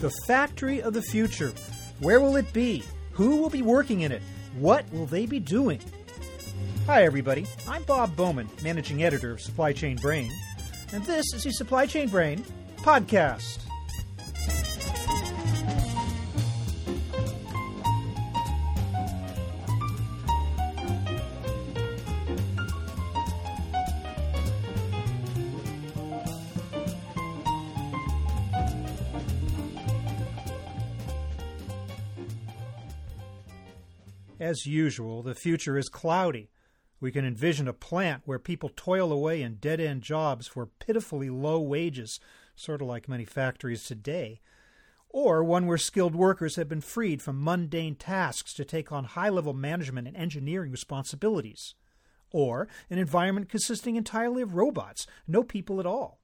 The factory of the future. Where will it be? Who will be working in it? What will they be doing? Hi, everybody. I'm Bob Bowman, managing editor of Supply Chain Brain, and this is the Supply Chain Brain podcast. As usual, the future is cloudy. We can envision a plant where people toil away in dead end jobs for pitifully low wages, sort of like many factories today. Or one where skilled workers have been freed from mundane tasks to take on high level management and engineering responsibilities. Or an environment consisting entirely of robots, no people at all.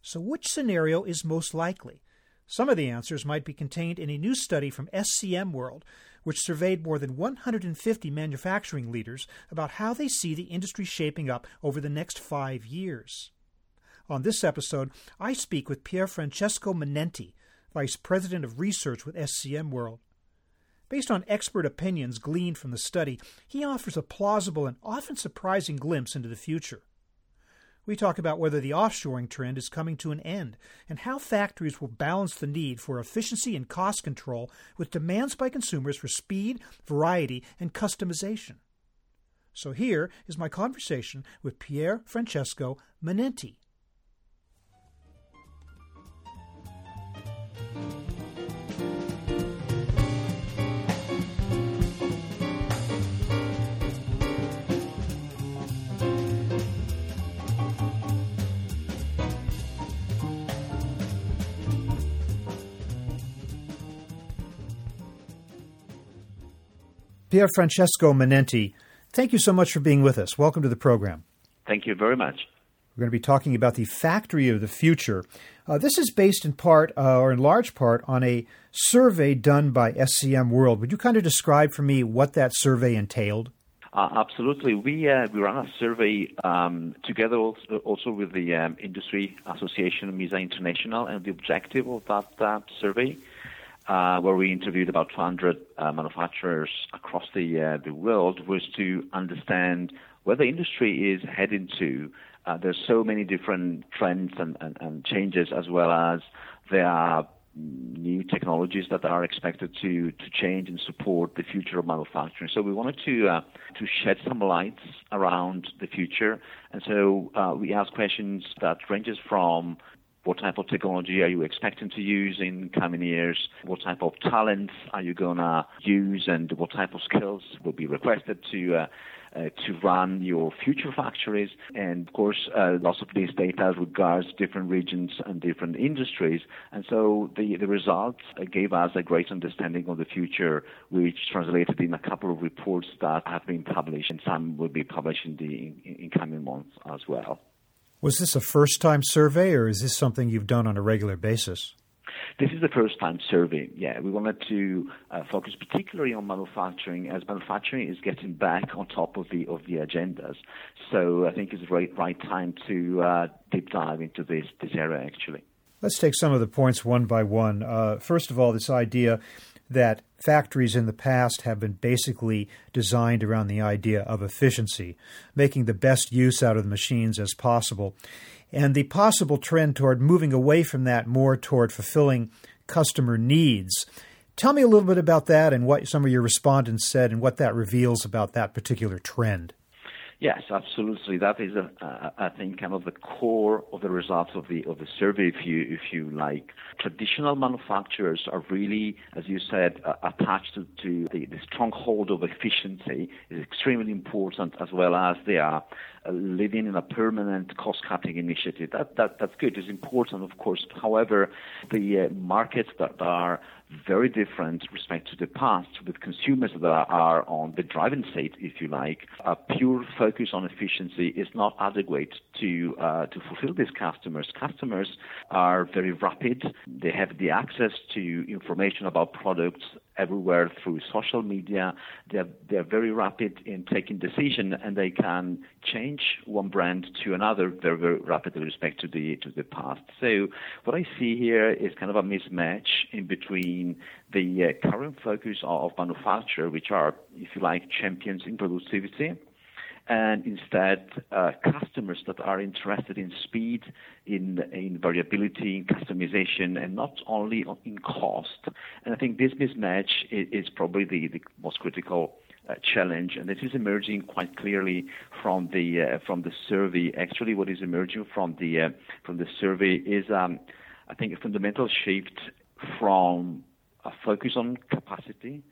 So, which scenario is most likely? Some of the answers might be contained in a new study from SCM World, which surveyed more than 150 manufacturing leaders about how they see the industry shaping up over the next five years. On this episode, I speak with Pier Francesco Manenti, Vice President of Research with SCM World. Based on expert opinions gleaned from the study, he offers a plausible and often surprising glimpse into the future. We talk about whether the offshoring trend is coming to an end and how factories will balance the need for efficiency and cost control with demands by consumers for speed, variety, and customization. So here is my conversation with Pier Francesco Manenti. Pier Francesco Manenti, thank you so much for being with us. Welcome to the program. Thank you very much. We're going to be talking about the factory of the future. Uh, this is based in part, uh, or in large part, on a survey done by SCM World. Would you kind of describe for me what that survey entailed? Uh, absolutely. We uh, we ran a survey um, together also, also, with the um, Industry Association MESA International, and the objective of that uh, survey uh, where we interviewed about 200 uh, manufacturers across the uh, the world, was to understand where the industry is heading to. Uh, there's so many different trends and, and, and, changes, as well as there are new technologies that are expected to, to change and support the future of manufacturing. So we wanted to uh, to shed some lights around the future, and so uh, we asked questions that ranges from what type of technology are you expecting to use in coming years? What type of talents are you going to use? And what type of skills will be requested to uh, uh, to run your future factories. And of course, uh, lots of these data regards different regions and different industries. And so the, the results gave us a great understanding of the future, which translated in a couple of reports that have been published, and some will be published in the in, in coming months as well. Was this a first time survey or is this something you've done on a regular basis? This is the first time survey. Yeah, we wanted to uh, focus particularly on manufacturing, as manufacturing is getting back on top of the of the agendas. So I think it's the right right time to uh, deep dive into this this area. Actually, let's take some of the points one by one. Uh, first of all, this idea that factories in the past have been basically designed around the idea of efficiency, making the best use out of the machines as possible, and the possible trend toward moving away from that more toward fulfilling customer needs. Tell me a little bit about that and what some of your respondents said and what that reveals about that particular trend. Yes, absolutely. That is, I think, kind of the core of the results of the of the survey, if you if you like. Traditional manufacturers are really, as you said, uh, attached to, to the, the stronghold of efficiency is extremely important, as well as they are living in a permanent cost-cutting initiative. That that that's good. It's important, of course. However, the uh, markets that are very different respect to the past with consumers that are on the driving seat, if you like, a pure focus on efficiency is not adequate to uh, to fulfill these customers. Customers are very rapid. They have the access to information about products everywhere through social media. They're they're very rapid in taking decision, and they can change one brand to another very very rapidly with respect to the to the past. So what I see here is kind of a mismatch in between the uh, current focus of manufacture, which are, if you like, champions in productivity, and instead uh, customers that are interested in speed, in, in variability, in customization, and not only in cost. And I think this mismatch is, is probably the, the most critical uh, challenge, and this is emerging quite clearly from the uh, from the survey. Actually, what is emerging from the uh, from the survey is, um, I think, a fundamental shift from a focus on capacity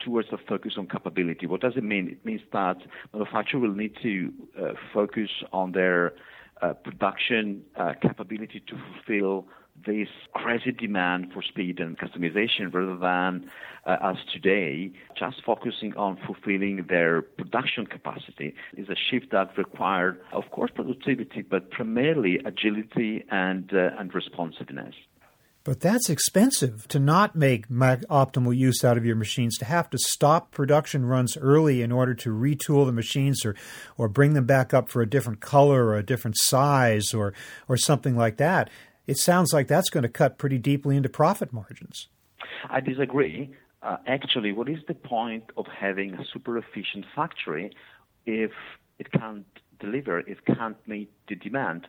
towards a focus on capability. What does it mean? It means that manufacturers will need to uh, focus on their uh, production uh, capability to fulfill this crazy demand for speed and customization rather than uh, as today just focusing on fulfilling their production capacity is a shift that required of course productivity but primarily agility and uh, and responsiveness but that's expensive to not make optimal use out of your machines, to have to stop production runs early in order to retool the machines or, or bring them back up for a different color or a different size or, or something like that. It sounds like that's going to cut pretty deeply into profit margins. I disagree. Uh, actually, what is the point of having a super efficient factory if it can't deliver, if it can't meet the demand?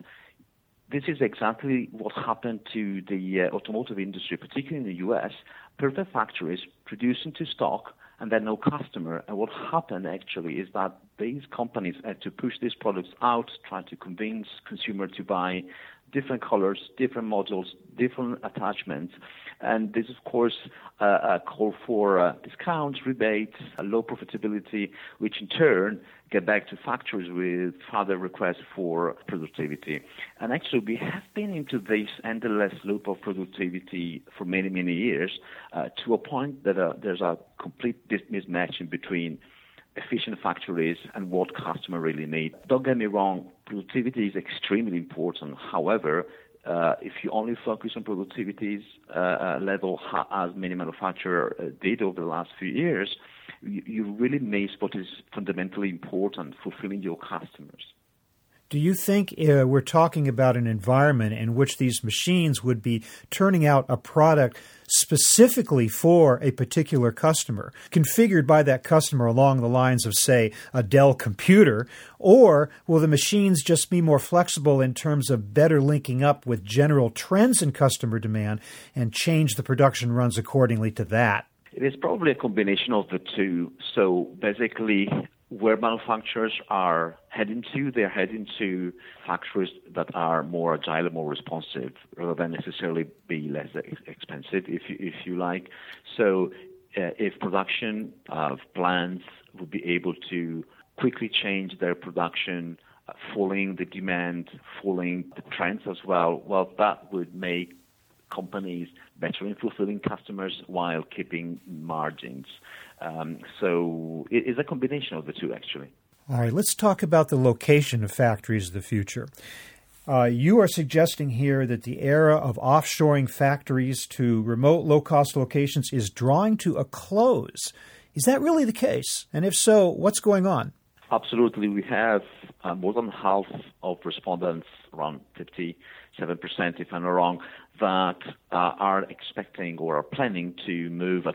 This is exactly what happened to the uh, automotive industry, particularly in the U.S. Perfect factories producing to stock and then no customer. And what happened actually is that these companies had to push these products out, try to convince consumer to buy different colors, different models, different attachments. And this, of course, uh, uh, call for uh, discounts, rebates, low profitability, which in turn get back to factories with further requests for productivity. And actually, we have been into this endless loop of productivity for many, many years uh, to a point that uh, there's a complete mismatch in between efficient factories and what customer really need. Don't get me wrong, productivity is extremely important. However, uh, if you only focus on productivity uh, uh, level as many manufacturers uh, did over the last few years, you, you really miss what is fundamentally important, fulfilling your customers. Do you think uh, we're talking about an environment in which these machines would be turning out a product specifically for a particular customer, configured by that customer along the lines of, say, a Dell computer? Or will the machines just be more flexible in terms of better linking up with general trends in customer demand and change the production runs accordingly to that? It is probably a combination of the two. So basically, where manufacturers are heading to, they're heading to factories that are more agile and more responsive, rather than necessarily be less expensive, if you, if you like. So, uh, if production of plants would be able to quickly change their production, uh, following the demand, following the trends as well, well, that would make companies better in fulfilling customers while keeping margins. Um, so it is a combination of the two, actually. All right, let's talk about the location of factories of the future. Uh, you are suggesting here that the era of offshoring factories to remote, low cost locations is drawing to a close. Is that really the case? And if so, what's going on? Absolutely. We have uh, more than half of respondents, around 57%, if I'm not wrong, that uh, are expecting or are planning to move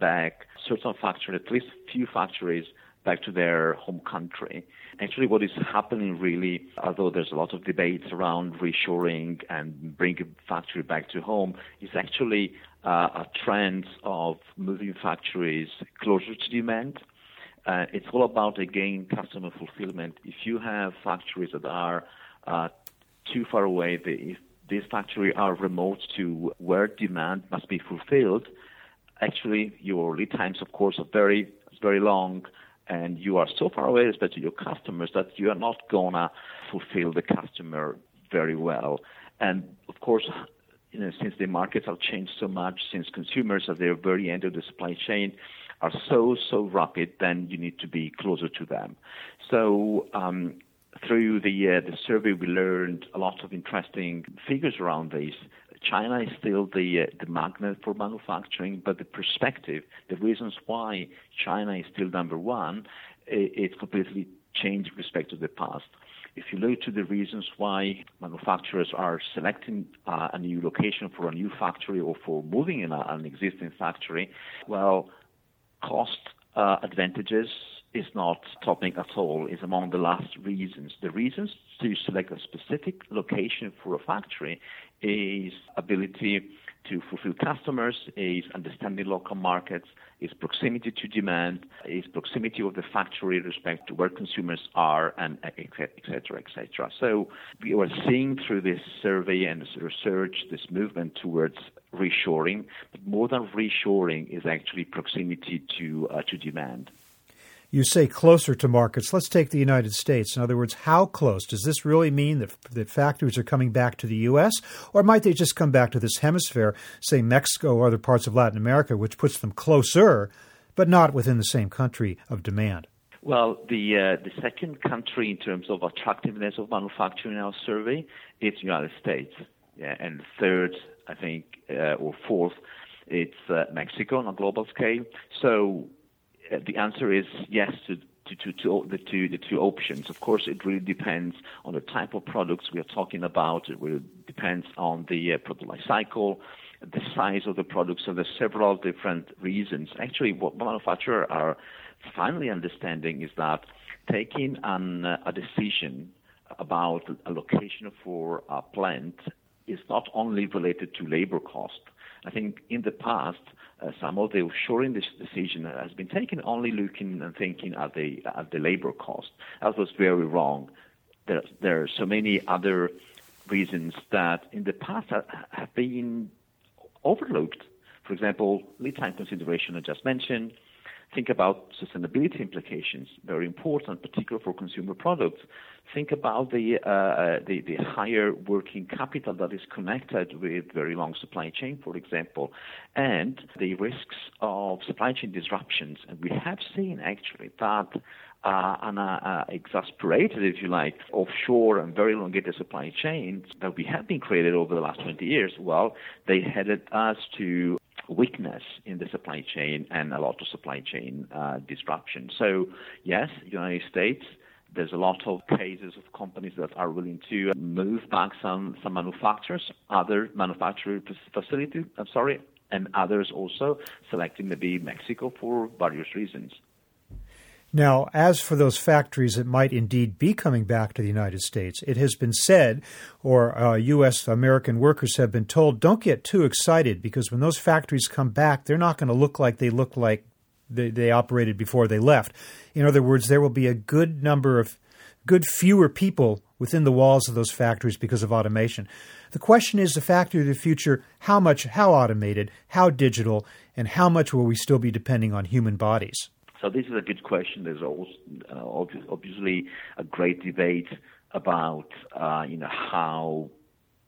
back certain factories, at least few factories, back to their home country. Actually, what is happening really, although there's a lot of debates around reshoring and bringing factory back to home, is actually uh, a trend of moving factories closer to demand. Uh, it's all about again customer fulfillment. If you have factories that are uh, too far away, if these factories are remote to where demand must be fulfilled, actually your lead times, of course, are very very long, and you are so far away, especially your customers, that you are not gonna fulfill the customer very well. And of course, you know, since the markets have changed so much, since consumers at the very end of the supply chain are so so rapid, then you need to be closer to them. So um, through the uh, the survey, we learned a lot of interesting figures around this. China is still the uh, the magnet for manufacturing, but the perspective, the reasons why China is still number one, it, it's completely changed with respect to the past. If you look to the reasons why manufacturers are selecting uh, a new location for a new factory or for moving in a, an existing factory, well, cost uh, advantages is not topping at all, is among the last reasons. The reasons to select a specific location for a factory is ability to fulfill customers, is understanding local markets, is proximity to demand, is proximity of the factory respect to where consumers are, and et cetera, et cetera. So we are seeing through this survey and this research this movement towards reshoring, but more than reshoring is actually proximity to uh, to demand. You say closer to markets. Let's take the United States. In other words, how close? Does this really mean that, that factories are coming back to the U.S., or might they just come back to this hemisphere, say Mexico or other parts of Latin America, which puts them closer, but not within the same country of demand? Well, the uh, the second country in terms of attractiveness of manufacturing in our survey is the United States, yeah, and third, I think, uh, or fourth, it's uh, Mexico on a global scale. So the answer is yes to to, to, the two the two options. Of course, it really depends on the type of products we are talking about. It really depends on the uh, product life cycle, the size of the product. So there's several different reasons. Actually, what manufacturers are finally understanding is that taking an, uh, a decision about a location for a plant is not only related to labor cost. I think in the past, uh, some of the offshoring decision has been taken only looking and thinking at the at the labor cost. That was very wrong. There, there are so many other reasons that in the past have been overlooked. For example, lead time consideration I just mentioned, Think about sustainability implications, very important, particularly for consumer products. Think about the, uh, the, the higher working capital that is connected with very long supply chain, for example, and the risks of supply chain disruptions. And we have seen actually that uh, uh, uh, exasperated, if you like, offshore and very elongated supply chains that we have been created over the last 20 years, well, they headed us to weakness in the supply chain and a lot of supply chain uh, disruption. So, yes, United States, there's a lot of cases of companies that are willing to move back some, some manufacturers, other manufacturing facilities, I'm sorry, and others also selecting maybe Mexico for various reasons. Now, as for those factories that might indeed be coming back to the United States, it has been said, or uh, U.S. American workers have been told, don't get too excited because when those factories come back, they're not going to look like they look like they, they operated before they left. In other words, there will be a good number of, good fewer people within the walls of those factories because of automation. The question is the factory of the future, how much, how automated, how digital, and how much will we still be depending on human bodies? So this is a good question. There's uh, obviously a great debate about uh, you know how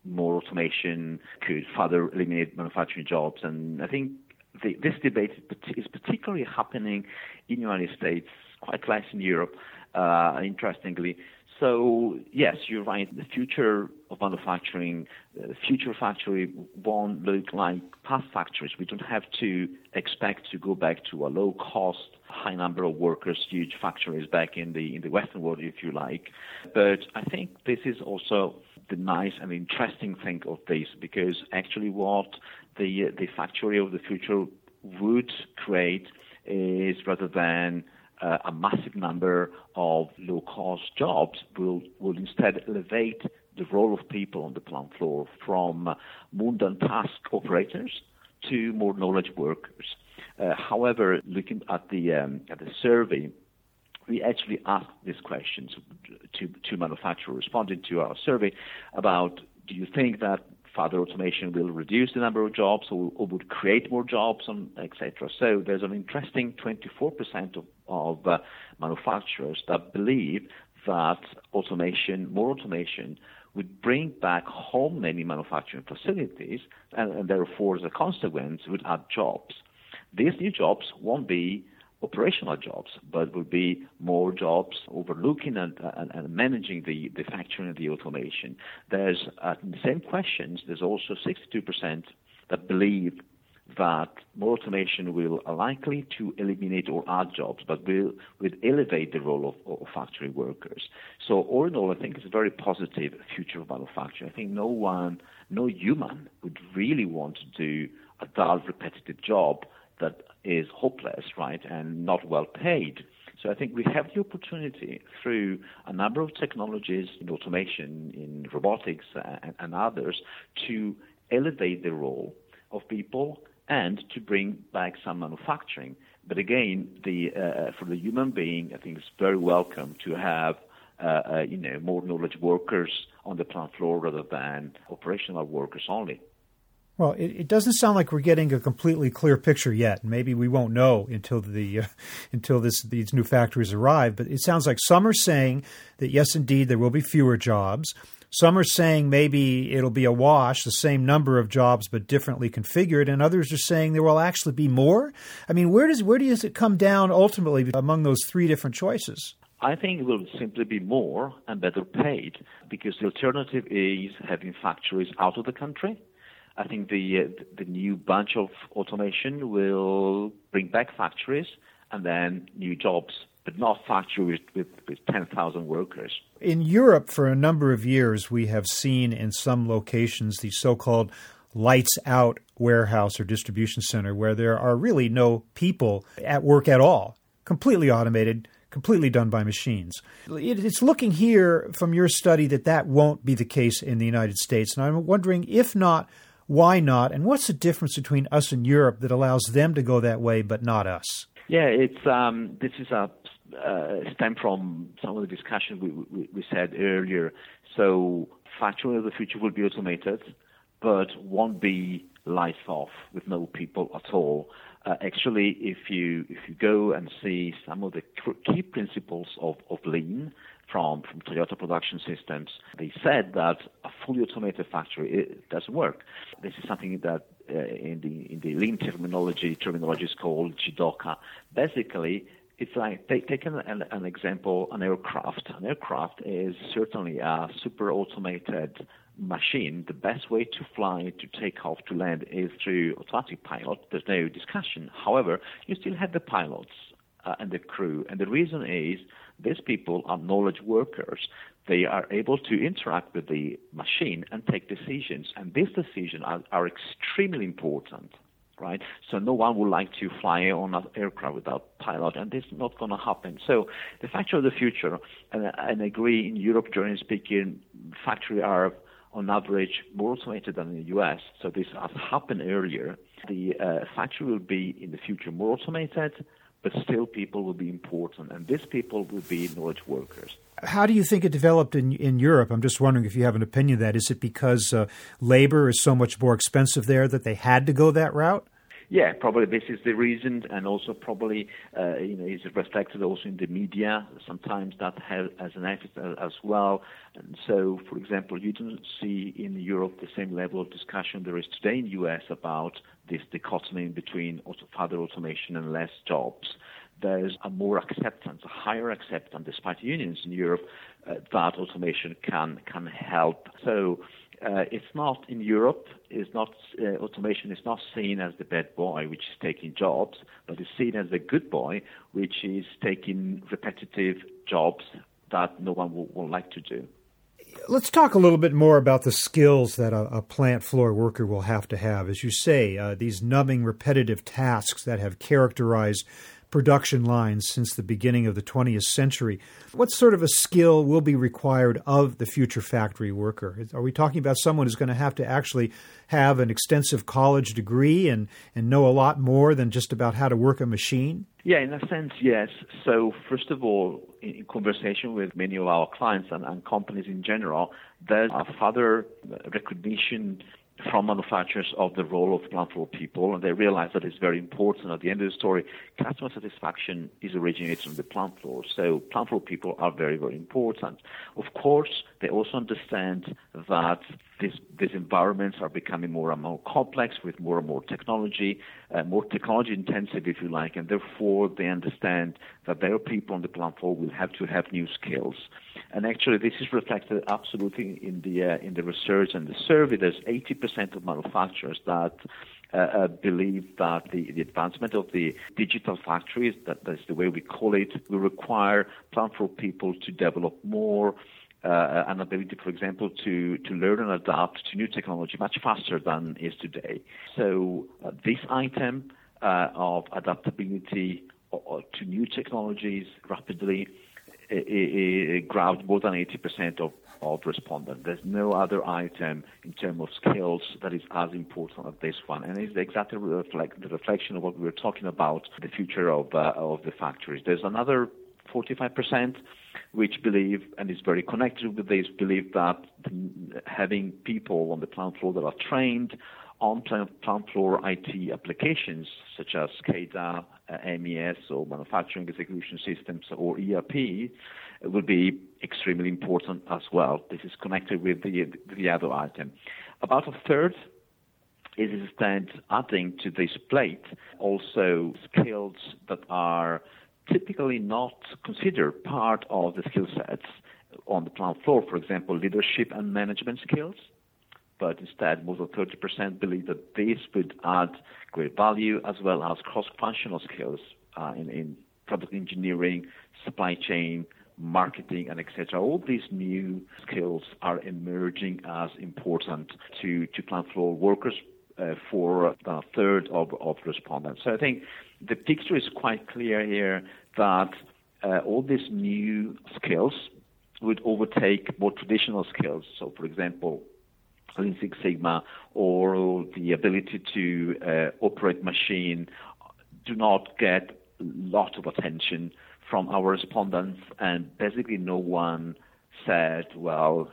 more automation could further eliminate manufacturing jobs, and I think the, this debate is particularly happening in the United States, quite less in Europe, uh, interestingly. So yes, you're right. The future of manufacturing, uh, future factory won't look like past factories. We don't have to expect to go back to a low-cost, high number of workers, huge factories back in the in the Western world, if you like. But I think this is also the nice and interesting thing of this, because actually, what the the factory of the future would create is rather than uh, a massive number of low-cost jobs will, will instead elevate the role of people on the plant floor from uh, mundane task operators to more knowledge workers. Uh, however, looking at the um, at the survey, we actually asked these questions to to manufacturers responding to our survey about do you think that further automation will reduce the number of jobs or, or would create more jobs, etc. So there's an interesting 24% of, of uh, manufacturers that believe that automation, more automation, would bring back home many manufacturing facilities, and, and therefore, as a consequence, would add jobs. These new jobs won't be operational jobs, but will be more jobs overlooking and, and, and managing the, the factory and the automation. There's, uh, the same questions, there's also 62% that believe that more automation will likely to eliminate or add jobs, but will, will elevate the role of, of factory workers. So all in all, I think it's a very positive future of manufacturing. I think no one, no human would really want to do a dull, repetitive job that is hopeless, right, and not well paid. So I think we have the opportunity through a number of technologies in automation, in robotics, and, and others to elevate the role of people and to bring back some manufacturing. But again, the, uh, for the human being, I think it's very welcome to have uh, uh, you know more knowledge workers on the plant floor rather than operational workers only. Well, it, it, doesn't sound like we're getting a completely clear picture yet. Maybe we won't know until the uh, until this these new factories arrive. But it sounds like some are saying that yes, indeed, there will be fewer jobs. Some are saying maybe it'll be a wash, the same number of jobs but differently configured, and others are saying there will actually be more. I mean, where does where does it come down ultimately among those three different choices? I think it will simply be more and better paid because the alternative is having factories out of the country I think the uh, the new bunch of automation will bring back factories and then new jobs, but not factories with, with, with 10,000 workers. In Europe, for a number of years, we have seen in some locations the so called lights out warehouse or distribution center where there are really no people at work at all, completely automated, completely done by machines. It's looking here from your study that that won't be the case in the United States. And I'm wondering if not, why not? And what's the difference between us and Europe that allows them to go that way but not us? Yeah, it's um, this is a uh, stem from some of the discussion we, we, we said earlier. So factory of the future will be automated, but won't be lights off with no people at all. Uh, actually, if you if you go and see some of the key principles of, of lean, from, from Toyota Production Systems, they said that a fully automated factory doesn't work. This is something that uh, in the in the lean terminology terminology is called jidoka. Basically, it's like take, take an, an, an, example, an aircraft. An aircraft is certainly a super automated machine. The best way to fly, to take off, to land is through automatic pilot. There's no discussion. However, you still have the pilots uh, and the crew, and the reason is these people are knowledge workers. They are able to interact with the machine and take decisions, and these decisions are, are extremely important right? So no one would like to fly on an aircraft without pilot, and this is not going to happen. So the factory of the future, and, and I agree in Europe, generally speaking, factories are on average more automated than in the U.S. So this has happened earlier. The uh, factory will be in the future more automated, but still people will be important, and these people will be knowledge workers. How do you think it developed in in Europe? I'm just wondering if you have an opinion of that. Is it because uh, labor is so much more expensive there that they had to go that route? Yeah, probably this is the reason, and also probably uh, you know is reflected also in the media. Sometimes that has, an effect as well. And so, for example, you don't see in Europe the same level of discussion there is today in the U.S. about this dichotomy between auto, further automation and less jobs. There's a more acceptance, a higher acceptance, despite unions in Europe, uh, that automation can can help. So uh, it's not in Europe. Is not uh, automation is not seen as the bad boy which is taking jobs, but is seen as the good boy which is taking repetitive jobs that no one will, will like to do. Let's talk a little bit more about the skills that a, a plant floor worker will have to have. As you say, uh, these numbing, repetitive tasks that have characterized production lines since the beginning of the 20th century. What sort of a skill will be required of the future factory worker? Are we talking about someone who's going to have to actually have an extensive college degree and, and know a lot more than just about how to work a machine? Yeah, in a sense, yes. So, first of all, in conversation with many of our clients and, and companies in general, there's a further recognition from manufacturers of the role of plant floor people, and they realize that it's very important. At the end of the story, customer satisfaction is originated on the plant floor. So plant floor people are very, very important. Of course, they also understand that this, these environments are becoming more and more complex with more and more technology, uh, more technology intensive, if you like, and therefore they understand that their people on the plant floor will have to have new skills. And actually, this is reflected absolutely in the uh, in the research and the survey. There's 80% of manufacturers that uh, uh, believe that the, the advancement of the digital factories, that, that's the way we call it, will require plant floor people to develop more uh, an ability, for example, to, to learn and adapt to new technology much faster than is today. So uh, this item uh, of adaptability to new technologies rapidly it, it grabbed more than 80% of, of respondents. There's no other item in terms of skills that is as important as this one, and it's exactly reflect, the reflection of what we were talking about, the future of uh, of the factories. There's another 45% which believe, and is very connected with this, believe that having people on the plant floor that are trained on plant floor IT applications such as SCADA, MES, or manufacturing execution systems, or ERP, would be extremely important as well. This is connected with the, the other item. About a third is instead adding to this plate also skills that are typically not considered part of the skill sets on the plant floor. For example, leadership and management skills. But instead, more than 30% believe that this would add great value as well as cross-functional skills uh, in, in product engineering, supply chain, marketing, and etc. All these new skills are emerging as important to, to plant floor workers uh, for a third of, of respondents. So I think the picture is quite clear here that uh, all these new skills would overtake more traditional skills. So, for example, Lean Six Sigma or the ability to uh, operate machine do not get lot of attention from our respondents, and basically no one said, well,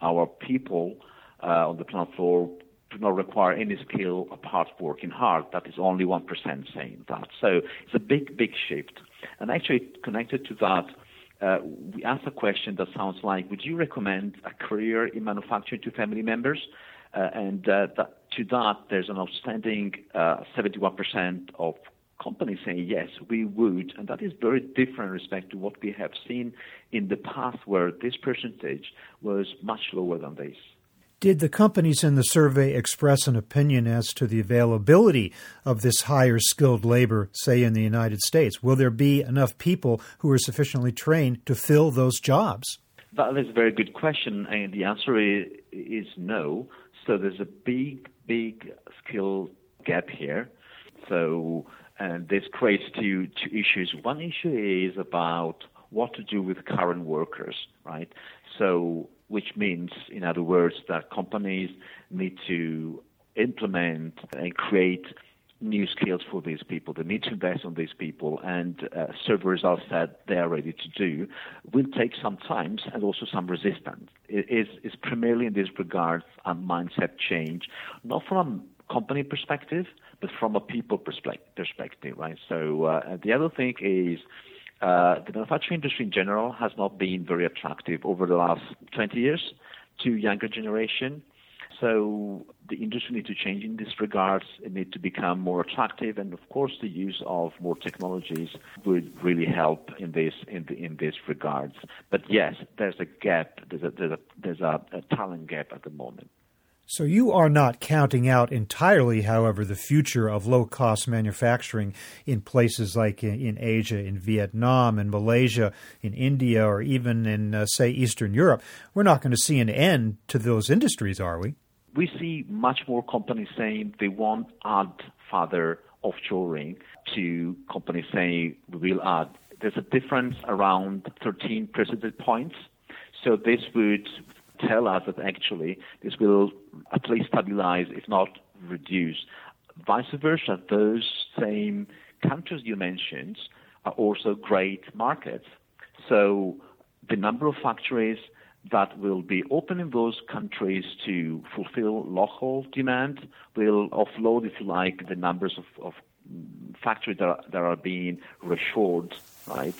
our people uh, on the plant floor do not require any skill apart from working hard. That is only 1% saying that. So it's a big, big shift. And actually, connected to that, uh, we asked a question that sounds like, would you recommend a career in manufacturing to family members? Uh, and uh, that, to that, there's an outstanding 71% uh, of companies saying yes, we would, and that is very different in respect to what we have seen in the past, where this percentage was much lower than this. Did the companies in the survey express an opinion as to the availability of this higher skilled labor, say in the United States? Will there be enough people who are sufficiently trained to fill those jobs? That is a very good question, and the answer is, is no. So there's a big, big skill gap here. So, and this creates two, two issues. One issue is about what to do with current workers, right? So which means, in other words, that companies need to implement and create new skills for these people. They need to invest on these people, and uh, results that they are ready to do will take some time and also some resistance. It is, primarily in this regard a mindset change, not from a company perspective, but from a people perspective, right? So uh, the other thing is uh, the manufacturing industry in general has not been very attractive over the last 20 years to younger generation. So the industry needs to change in this regard. It needs to become more attractive, and of course, the use of more technologies would really help in this in the, in this regards. But yes, there's a gap. There's a there's a, there's a, a talent gap at the moment. So you are not counting out entirely, however, the future of low cost manufacturing in places like in, Asia, in Vietnam, in Malaysia, in India, or even in, uh, say, Eastern Europe. We're not going to see an end to those industries, are we? We see much more companies saying they won't add further offshoring to companies saying we will add. There's a difference around 13 percentage points. So this would tell us that actually this will at least stabilize, if not reduce. Vice versa, those same countries you mentioned are also great markets. So the number of factories that will be open in those countries to fulfill local demand, will offload, if you like, the numbers of, of factories that are, that are being reshored, right?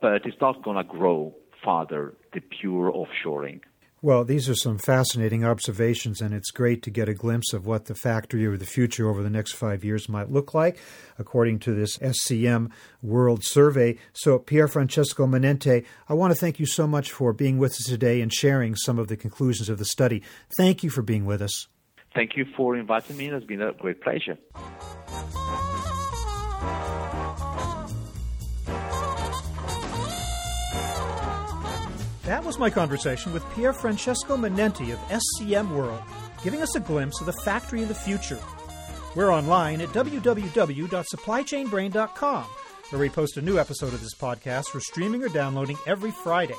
But it's not going to grow further, the pure offshoring. Well, these are some fascinating observations, and it's great to get a glimpse of what the factory of the future over the next five years might look like, according to this SCM World Survey. So, Pier Francesco Manenti, I want to thank you so much for being with us today and sharing some of the conclusions of the study. Thank you for being with us. Thank you for inviting me. It's been a great pleasure. That was my conversation with Pier Francesco Manenti of SCM World, giving us a glimpse of the factory of the future. We're online at www.supplychainbrain.com, where we post a new episode of this podcast for streaming or downloading every Friday.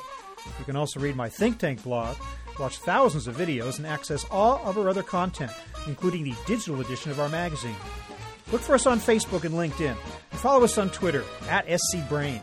You can also read my think tank blog, watch thousands of videos, and access all of our other content, including the digital edition of our magazine. Look for us on Facebook and LinkedIn, and follow us on Twitter at SCBrain.